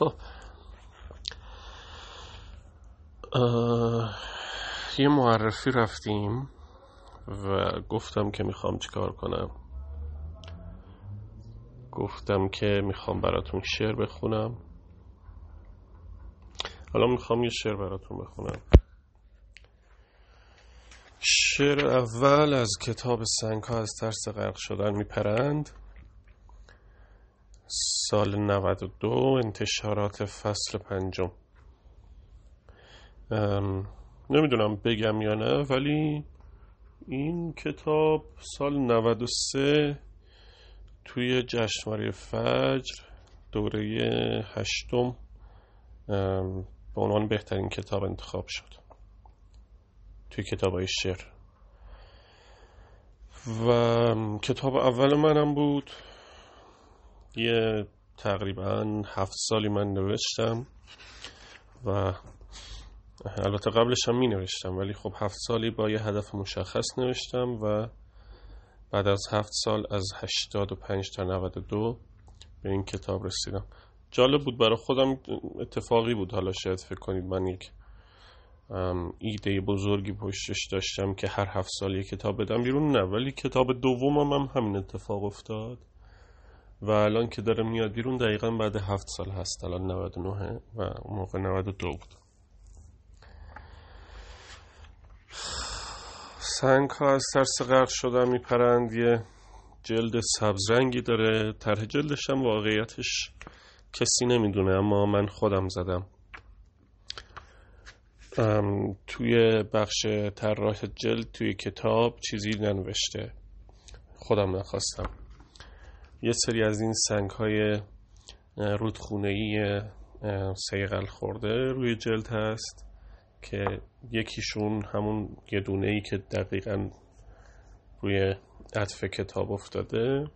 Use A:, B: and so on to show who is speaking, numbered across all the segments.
A: خب. یه معرفی رفتیم و گفتم که می‌خوام چیکار کنم. گفتم که می‌خوام براتون شعر بخونم. حالا می‌خوام یه شعر براتون بخونم. شعر اول از کتاب سنگ ها از ترس غرق شدن میپرند. سال 92 انتشارات فصل پنجم. نمی‌دونم بگم یا نه ولی این کتاب سال 93 توی جشنواره فجر دوره هشتم به عنوان بهترین کتاب انتخاب شد. توی کتاب های شعر. و کتاب اول منم بود. یه تقریبا هفت سالی من نوشتم و البته قبلش هم می نوشتم ولی خب هفت سالی با یه هدف مشخص نوشتم و بعد از هفت سال از 85 تا 92 به این کتاب رسیدم. جالب بود برای خودم اتفاقی بود حالا شاید فکر کنید من یک ایده بزرگی پشتش داشتم که هر هفت سال یک کتاب بدم بیرون نه ولی کتاب دومم هم همین اتفاق افتاد. و الان که داره میاد بیرون دقیقا بعد هفت سال هست الان 99 و اون موقع 92 بود. سنگ ها از ترس غرق شدن میپرند یه جلد سبزرنگی داره. طرح جلدش هم واقعیتش کسی نمی‌دونه اما من خودم زدم. توی بخش طراح جلد توی کتاب چیزی ننوشته. خودم نخواستم. یه سری از این سنگ های رودخونه ای سیغل خورده روی جلد هست که یکیشون همون یه دونه ای که دقیقا روی عطف کتاب افتاده.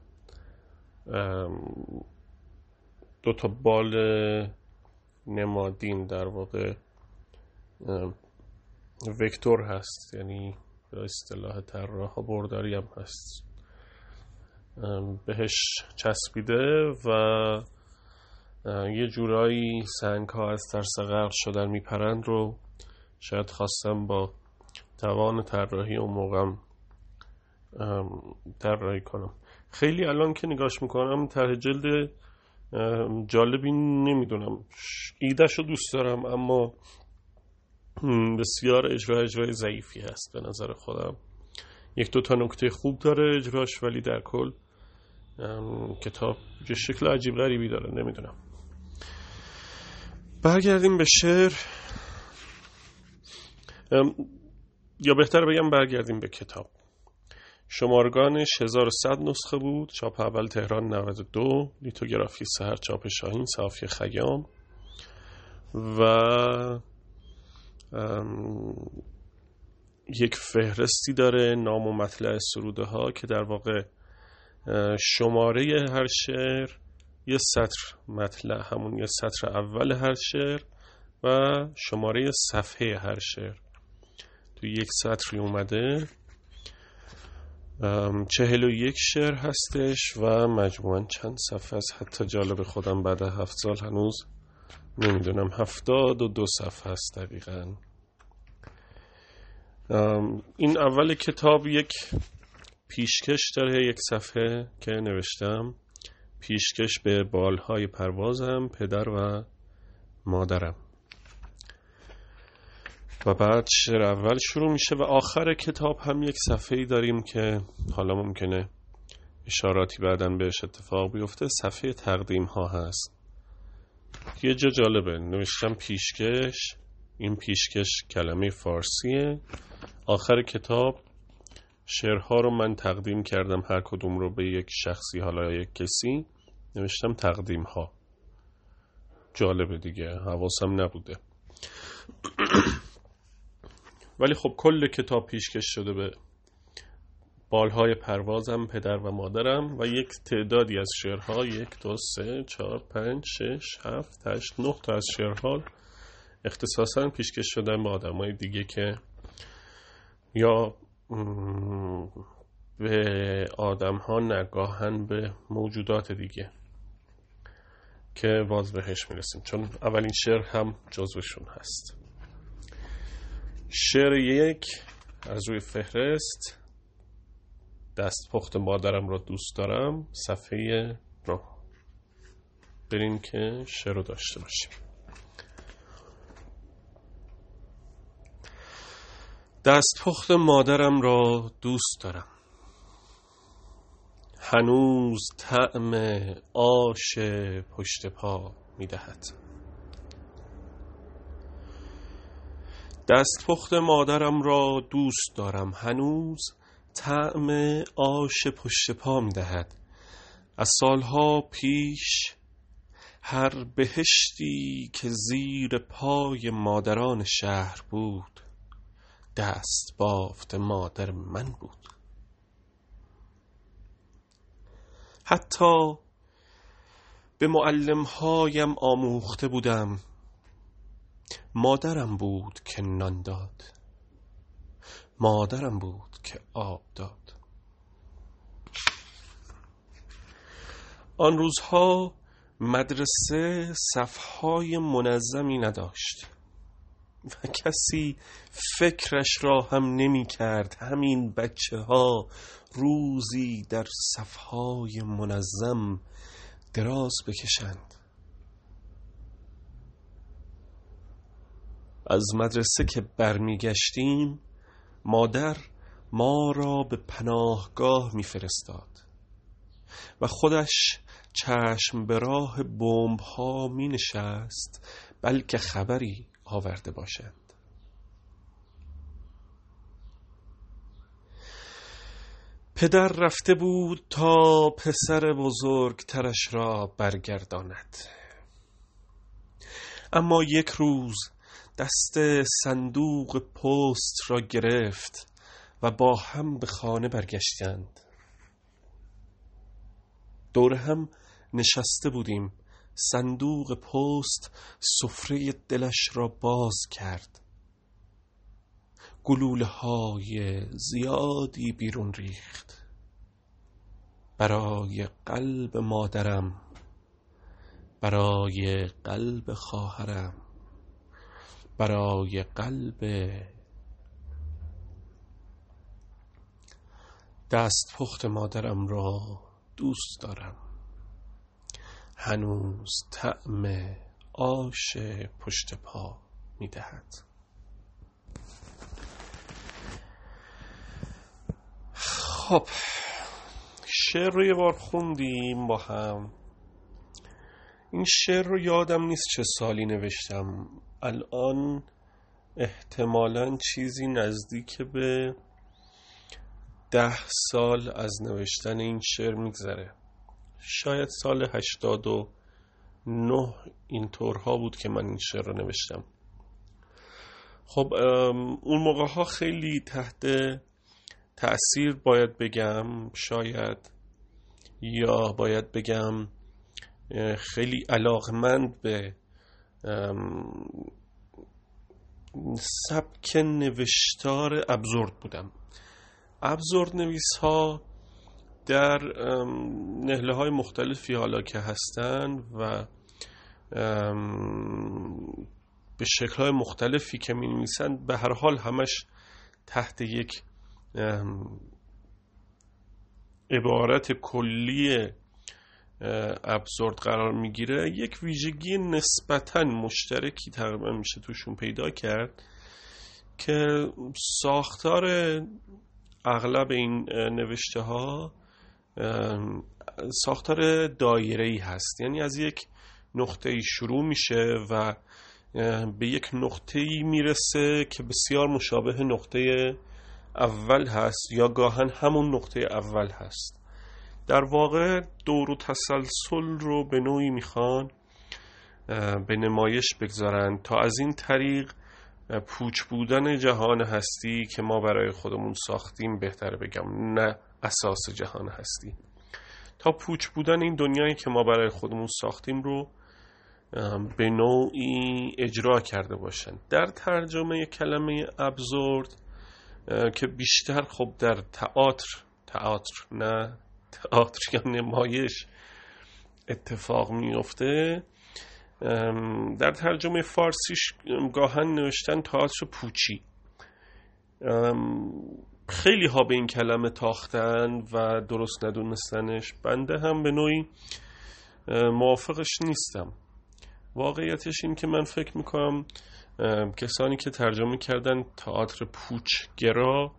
A: دو تا بال نمادین در واقع وکتور هست یعنی به اصطلاح طراح برداری هم هست. بهش چسبیده و یه جورایی سنگ ها از ترس غرق شدن میپرند رو شاید خواستم با توان طراحی اون موقعم طراحی کنم. خیلی الان که نگاش می‌کنم طرح جلد جالبی نمی‌دونم. ایدهش رو دوست دارم اما بسیار اجرا اجرای ضعیفی هست به نظر خودم. یک دو تا نکته خوب داره اجراش ولی در کل کتاب یه شکل عجیب غریبی داره نمی‌دونم. برگردیم به شعر. یا بهتر بگم برگردیم به کتاب. شمارگانش 1100 نسخه بود چاپ اول تهران 92 لیتوگرافی سهر چاپ شاهین صافی خیام. و یک فهرستی داره نام و مطلع سروده ها که در واقع شماره هر شعر یه سطر مطلع همون یه سطر اول هر شعر و شماره صفحه هر شعر. توی یک سطری اومده. چهل و یک شعر هستش و مجموعا چند صفحه است. حتی جالب خودم بعد هفت سال هنوز نمی‌دونم. هفتاد و دو صفحه است دقیقا. این اول کتاب یک پیشکش داره یک صفحه که نوشتم. پیشکش به بالهای پروازم پدر و مادرم. و بعد شعر اول شروع میشه و آخر کتاب هم یک صفحه ای داریم که حالا ممکنه اشاراتی بعدا بهش اتفاق بیفته. صفحه تقدیم ها هست. یه جا جالبه. نوشتم پیشکش. این پیشکش کلمه فارسیه. آخر کتاب شعرها رو من تقدیم کردم هر کدوم رو به یک شخصی حالا یک کسی. نوشتم تقدیم ها جالبه دیگه حواسم نبوده. ولی خب کل کتاب پیشکش شده به بالهای پروازم پدر و مادرم و یک تعدادی از شعرها یک دو سه چهار پنج شش هفت هشت نه تا از شعرها اختصاصا پیشکش شدن به آدم های دیگه که یا به آدم ها نگاهن به موجودات دیگه که باز بهش می‌رسیم. چون اولین شعر هم جزوشون هست. شعر یک از روی فهرست دست پخت مادرم را دوست دارم صفحه نه. بریم که شعر رو داشته باشیم. دست پخت مادرم را دوست دارم. هنوز طعم آش پشت پا می‌دهد. دست پخت مادرم را دوست دارم. هنوز طعم آش پشت پا می‌دهد. از سالها پیش هر بهشتی که زیر پای مادران شهر بود دست بافت مادر من بود. حتی به معلمهایم آموخته بودم. مادرم بود که نان داد. مادرم بود که آب داد. آن روزها مدرسه صفهای منظمی نداشت. و کسی فکرش را هم نمی کرد. همین بچه ها روزی در صفهای منظم دراز بکشند. از مدرسه که برمیگشتیم مادر ما را به پناهگاه میفرستاد و خودش چشم به راه بمب ها می نشست بلکه خبری آورده باشند پدر رفته بود تا پسر بزرگترش را برگرداند. اما یک روز دست صندوق پست را گرفت و با هم به خانه برگشتند. دور هم نشسته بودیم. صندوق پست سفره دلش را باز کرد. گلوله های زیادی بیرون ریخت. برای قلب مادرم برای قلب خواهرم برای قلب دست پخت مادرم را دوست دارم. هنوز طعم آش پشت پا می‌دهد. خب شعر رو یه بار خوندیم با هم. این شعر رو یادم نیست چه سالی نوشتم. الان احتمالا چیزی نزدیک به ده سال از نوشتن این شعر میگذره. شاید سال هشتاد و نه این طورها بود که من این شعر رو نوشتم. خب اون موقع ها خیلی تحت تأثیر باید بگم شاید یا باید بگم خیلی علاقمند به سبک نوشتار ابزورد بودم. ابزورد نویس ها در نهله های مختلفی حالا که هستن و به شکل های مختلفی که می نویسن به هر حال همش تحت یک عبارت کلی ابزورد قرار می‌گیره یک ویژگی نسبتا مشترکی تقریبا میشه توشون پیدا کرد که ساختار اغلب این نوشته ها ساختار دایره ای هست. یعنی از یک نقطه شروع میشه و به یک نقطه ای می‌رسه که بسیار مشابه نقطه اول هست یا گاهن همون نقطه اول هست. در واقع دور و تسلسل رو به نوعی می‌خوان به نمایش بگذارن تا از این طریق پوچ بودن جهان هستی که ما برای خودمون ساختیم بهتر بگم. نه. اساس جهان هستی. تا پوچ بودن این دنیایی که ما برای خودمون ساختیم رو به نوعی اجرا کرده باشن. در ترجمه کلمه ابزورد که بیشتر خب در تئاتر تئاتر نه تئاتر یا نمایش اتفاق میفته در ترجمه فارسیش گاهن نوشتن تئاتر پوچی. خیلی ها به این کلمه تاختن و درست ندونستنش. بنده هم به نوعی موافقش نیستم. واقعیتش این که من فکر می‌کنم کسانی که ترجمه کردن تئاتر پوچگرا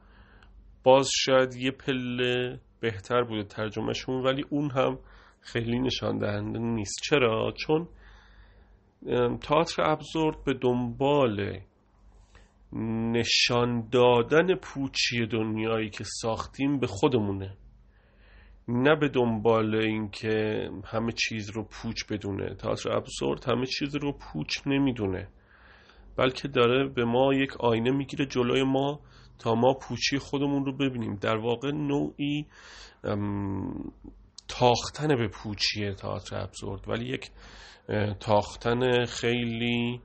A: باز شاید یه پله بهتر بوده ترجمهشون ولی اون هم خیلی نشان دهنده نیست. چرا؟ چون تئاتر ابزورد به دنبال نشان دادن پوچی دنیایی که ساختیم به خودمونه. نه به دنبال اینکه همه چیز رو پوچ بدونه. تئاتر ابسورد همه چیز رو پوچ نمی‌دونه. بلکه داره به ما یک آینه می‌گیره جلوی ما تا ما پوچی خودمون رو ببینیم. در واقع نوعی تاختن به پوچی تئاتر ابزورد ولی یک تاختن خیلی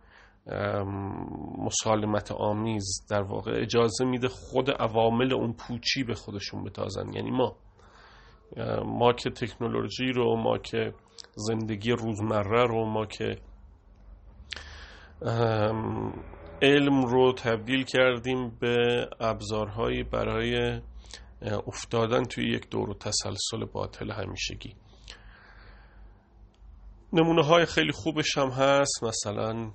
A: مسالمت آمیز در واقع اجازه میده خود عوامل اون پوچی به خودشون بتازن. یعنی ما ما که تکنولوژی رو ما که زندگی روزمره رو ما که علم رو تبدیل کردیم به ابزارهایی برای افتادن توی یک دور و تسلسل باطل همیشگی. نمونه های خیلی خوبش هم هست. مثلا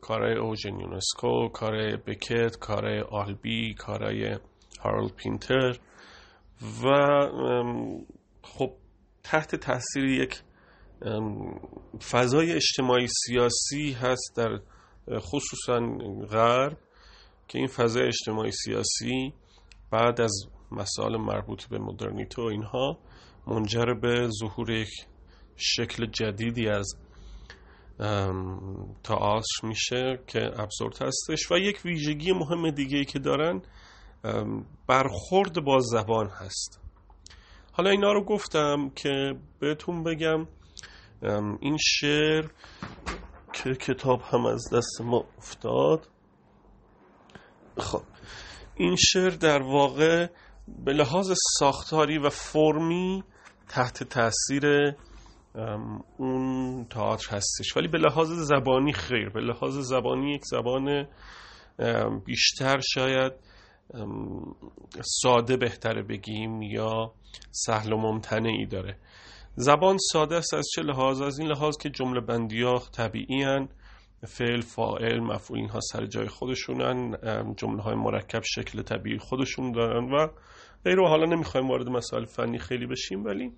A: کارهای اوژن یونسکو کارهای بکت کارهای آلبی کارهای هارل پینتر و خب تحت تاثیر یک فضای اجتماعی سیاسی هست در خصوصا غرب که این فضای اجتماعی سیاسی بعد از مسائل مربوط به مدرنیته و اینها منجر به ظهور یک شکل جدیدی از تئاتر میشه که ابزورد هستش و یک ویژگی مهم دیگه ای که دارن برخورد با زبان هست. حالا اینا رو گفتم که بهتون بگم این شعر که کتاب هم از دست ما افتاد. خب این شعر در واقع به لحاظ ساختاری و فرمی تحت تاثیر اون تئاتر هستش. ولی به لحاظ زبانی خیر. به لحاظ زبانی یک زبان بیشتر شاید ساده بهتره بگیم یا سهل و ممتنعی داره. زبان ساده است از چه لحاظ؟ از این لحاظ که جمله بندی ها طبیعی هن فعل فاعل مفعول اینها سر جای خودشونن جمله های مرکب شکل طبیعی خودشون دارن و غیر حالا نمی‌خوایم وارد مسائل فنی خیلی بشیم ولی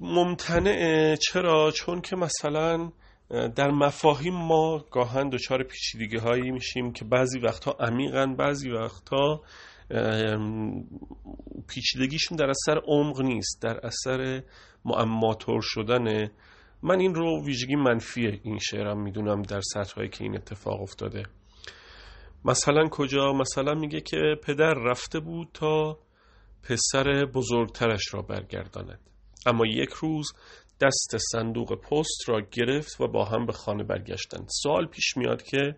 A: ممتنعه چرا؟ چون که مثلا در مفاهیم ما گاهن دچار پیچیدگی هایی میشیم که بعضی وقتها عمیقن بعضی وقتها پیچیدگیشون در اثر عمق نیست در اثر معماتور شدن. من این رو ویژگی منفی این شعرم می‌دونم در سطحهایی که این اتفاق افتاده. مثلا کجا؟ مثلا میگه که پدر رفته بود تا پسر بزرگترش را برگرداند. اما یک روز دست صندوق پست را گرفت و با هم به خانه برگشتند. سوال پیش میاد که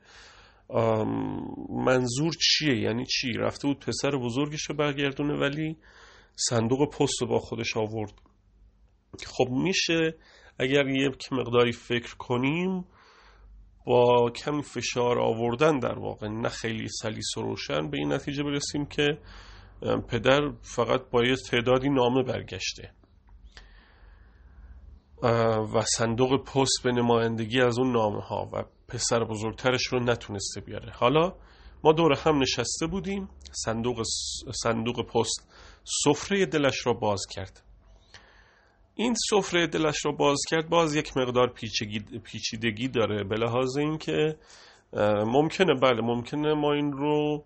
A: منظور چیه؟ یعنی چی؟ رفته بود پسر بزرگش رو برگردونه ولی صندوق پست رو با خودش آورد. خب میشه اگر یک مقداری فکر کنیم با کمی فشار آوردن در واقع نه خیلی سلیس و روشن به این نتیجه برسیم که پدر فقط با یه تعدادی نامه برگشته. و صندوق پست به نمایندگی از اون نامه ها و پسر بزرگترش رو نتونسته بیاره. حالا ما دور هم نشسته بودیم صندوق, صندوق پست سفره دلش را باز کرد. این سفره دلش را باز کرد باز یک مقدار پیچیدگی داره به لحاظ اینکه ممکنه بله ممکنه ما این رو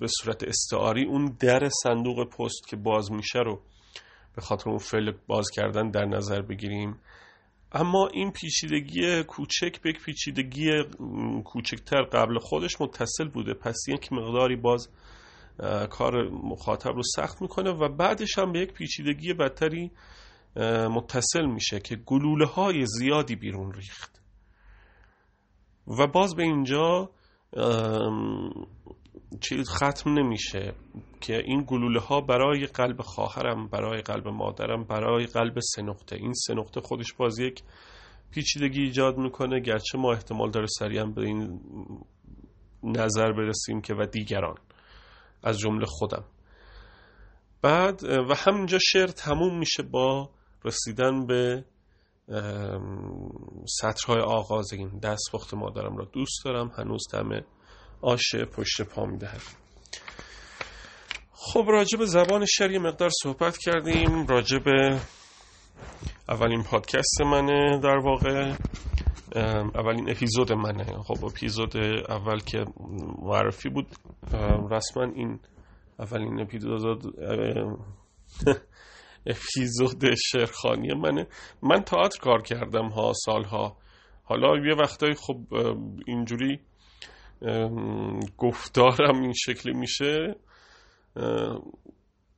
A: به صورت استعاری اون در صندوق پست که باز میشه رو به خاطر اون فعل باز کردن در نظر بگیریم. اما این پیچیدگی کوچک به پیچیدگی کوچکتر قبل خودش متصل بوده. پس یک مقداری باز کار مخاطب رو سخت می‌کنه و بعدش هم به یک پیچیدگی بدتری متصل میشه که گلوله های زیادی بیرون ریخت. و باز به اینجا چیز ختم نمیشه که این گلوله ها برای قلب خواهرم برای قلب مادرم برای قلب سه نقطه. این سه نقطه خودش باز یک پیچیدگی ایجاد می‌کنه گرچه ما احتمال داره سریعا به این نظر برسیم که و دیگران از جمله خودم. بعد و همینجا شعر تموم میشه با رسیدن به سطرهای آغاز این دست مادرم را. دوست دارم هنوز دم آش پشت پا می‌دهد. خب راجب زبان شعر یه مقدار صحبت کردیم. راجب اولین پادکست منه در واقع. اولین اپیزود منه. خب اپیزود اول که معرفی بود. رسما این اولین اپیزود اپیزود شعرخانی منه. من تئاتر کار کردم ها سالها. حالا یه وقتایی خب اینجوری گفتارم این شکلی میشه.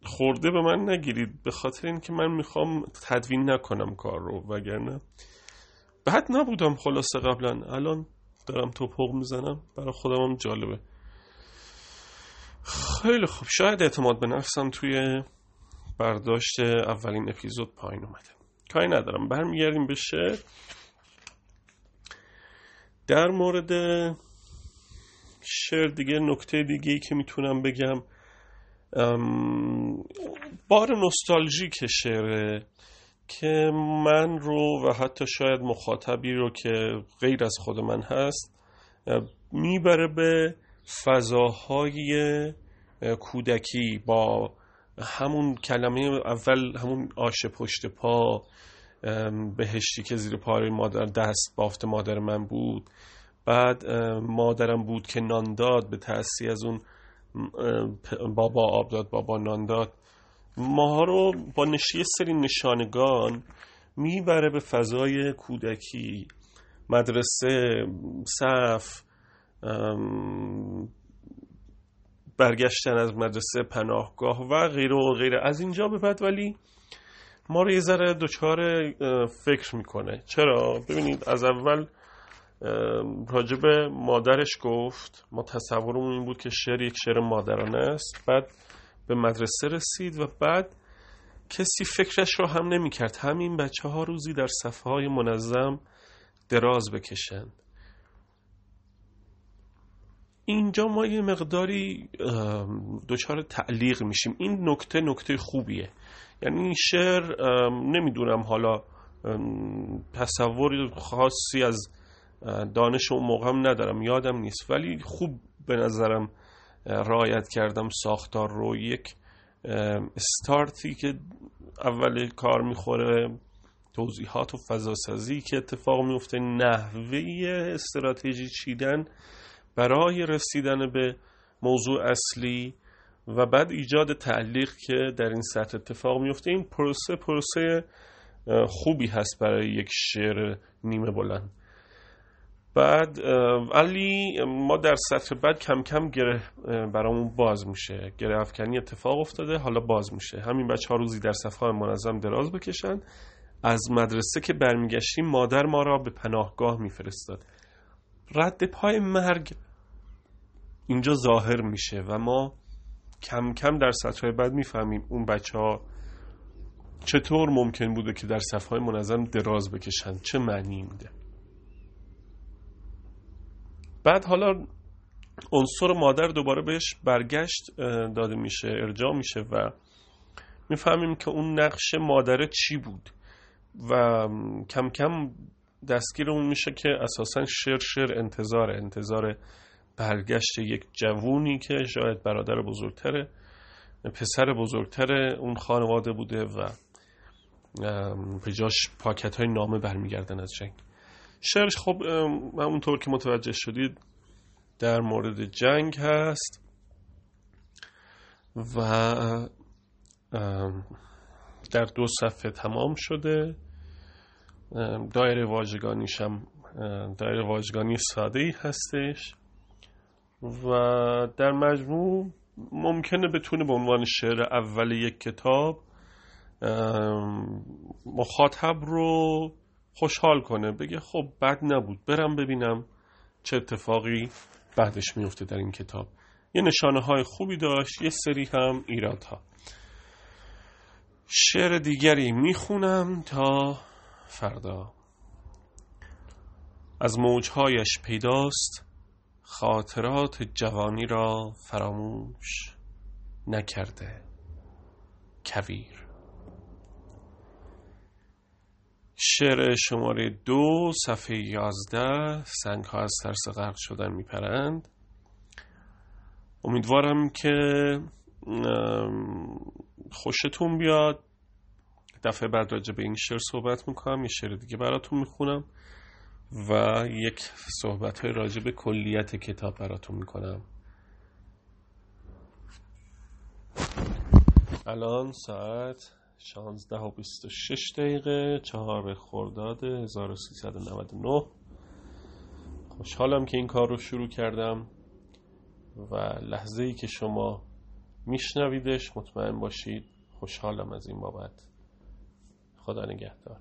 A: خورده به من نگیرید به خاطر اینکه من می‌خوام تدوین نکنم کار رو وگرنه بد نبودم خلاصه قبلا. الان دارم توپق می‌زنم. برای خودم هم جالبه. خیلی خوب. شاید اعتماد به نفسم توی برداشت اولین اپیزود پایین اومده. کاری ندارم. برمیگردیم به شعر. در مورد شعر دیگه نکته دیگه ای که می‌تونم بگم بار نوستالژیک شعره که من رو و حتی شاید مخاطبی رو که غیر از خود من هست می‌بره به فضاهای کودکی با همون کلمه اول همون آش پشت پا بهشتی که زیر پای مادر دست بافت مادر من بود. بعد مادرم بود که نان داد به تأسی از اون بابا آب داد بابا نان داد. ماها رو با نشی سری نشانگان می‌بره به فضای کودکی مدرسه صف برگشتن از مدرسه پناهگاه و غیره و غیره. از اینجا به بعد ولی ما رو یه ذره دچار فکر می‌کنه. چرا؟ ببینید از اول راجب مادرش گفت ما تصورمون این بود که شعر یک شعر مادرانه است. بعد به مدرسه رسید و بعد کسی فکرش رو هم نمی‌کرد. همین بچه ها روزی در صفحه های منظم دراز بکشند. اینجا ما یه مقداری دچار تعلیق میشیم. این نکته نکته خوبیه. یعنی این شعر نمی‌دونم حالا تصور خاصی از دانش اون موقع هم ندارم یادم نیست. ولی خوب به نظرم رایت کردم ساختار رو. یک استارتی که اول کار می‌خوره توضیحات و فضاسازی که اتفاق میفته نحوه استراتژی چیدن برای رسیدن به موضوع اصلی و بعد ایجاد تعلیق که در این سطح اتفاق میفته این پروسه پروسه خوبی هست برای یک شعر نیمه بلند. بعد ولی ما در سطر بعد کم کم گره برامون باز میشه. گره افکنی اتفاق افتاده حالا باز میشه. همین بچه ها روزی در صفحه منظم دراز بکشن. از مدرسه که برمیگشتیم مادر ما را به پناهگاه میفرستاد. رد پای مرگ اینجا ظاهر میشه و ما کم کم در سطرهای بعد می‌فهمیم اون بچه ها چطور ممکن بوده که در صفحه منظم دراز بکشن. چه معنی میده؟ بعد حالا عنصر مادر دوباره بهش برگشت داده میشه ارجاع میشه و می‌فهمیم که اون نقش مادر چی بود و کم کم دستگیر اون میشه که اساسا شعر شعر انتظار انتظار برگشت یک جوونی که شاید برادر بزرگتره پسر بزرگتر اون خانواده بوده و به جاش پاکت های نامه برمیگردن از جنگ. شعرش خب همونطور که متوجه شدید در مورد جنگ هست و در دو صفحه تمام شده. دایره واژگانیش هم دایره واژگانی ساده ای هستش و در مجموع ممکنه بتونه به عنوان شعر اول یک کتاب مخاطب رو خوشحال کنه. بگه خب بد نبود. برم ببینم چه اتفاقی بعدش میفته در این کتاب. یه نشانه های خوبی داشت. یه سری هم ایراد ها شعر دیگری می‌خونم تا فردا. از موجهایش پیداست. خاطرات جوانی را فراموش نکرده. کویر. شعر شماره دو صفحه یازده سنگ ها از ترس غرق شدن میپرند. امیدوارم که خوشتون بیاد. دفعه بعد راجع به این شعر صحبت می‌کنم یه شعر دیگه براتون می‌خونم و یک صحبت های راجع به کلیت کتاب براتون می‌کنم. الان ساعت 16 و 26 دقیقه چهار خرداد 1399 خوشحالم که این کار رو شروع کردم و لحظه ای که شما میشنویدش مطمئن باشید خوشحالم از این بابت. خدا نگهدار.